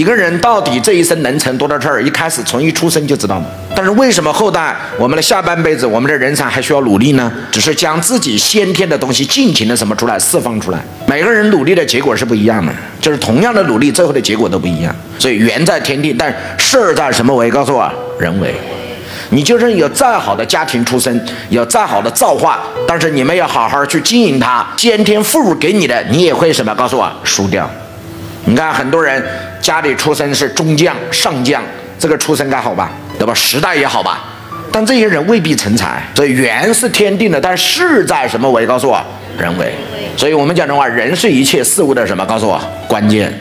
一个人到底这一生能成多大事儿，一开始从一出生就知道了。但是为什么后代我们的下半辈子，我们的人才还需要努力呢？只是将自己先天的东西尽情的什么出来释放出来。每个人努力的结果是不一样的，就是同样的努力，最后的结果都不一样。所以缘在天地，但事儿在什么为？告诉我，人为。你就是有再好的家庭出身，有再好的造化，但是你们要好好去经营它，先天赋予给你的，你也会什么？告诉我，输掉。你看很多人家里出身是中将、上将，这个出身该好吧？对吧？时代也好吧？但这些人未必成才。所以缘是天定的，但事在什么为？告诉我，人为。所以我们讲的话，人是一切事物的什么？告诉我，关键。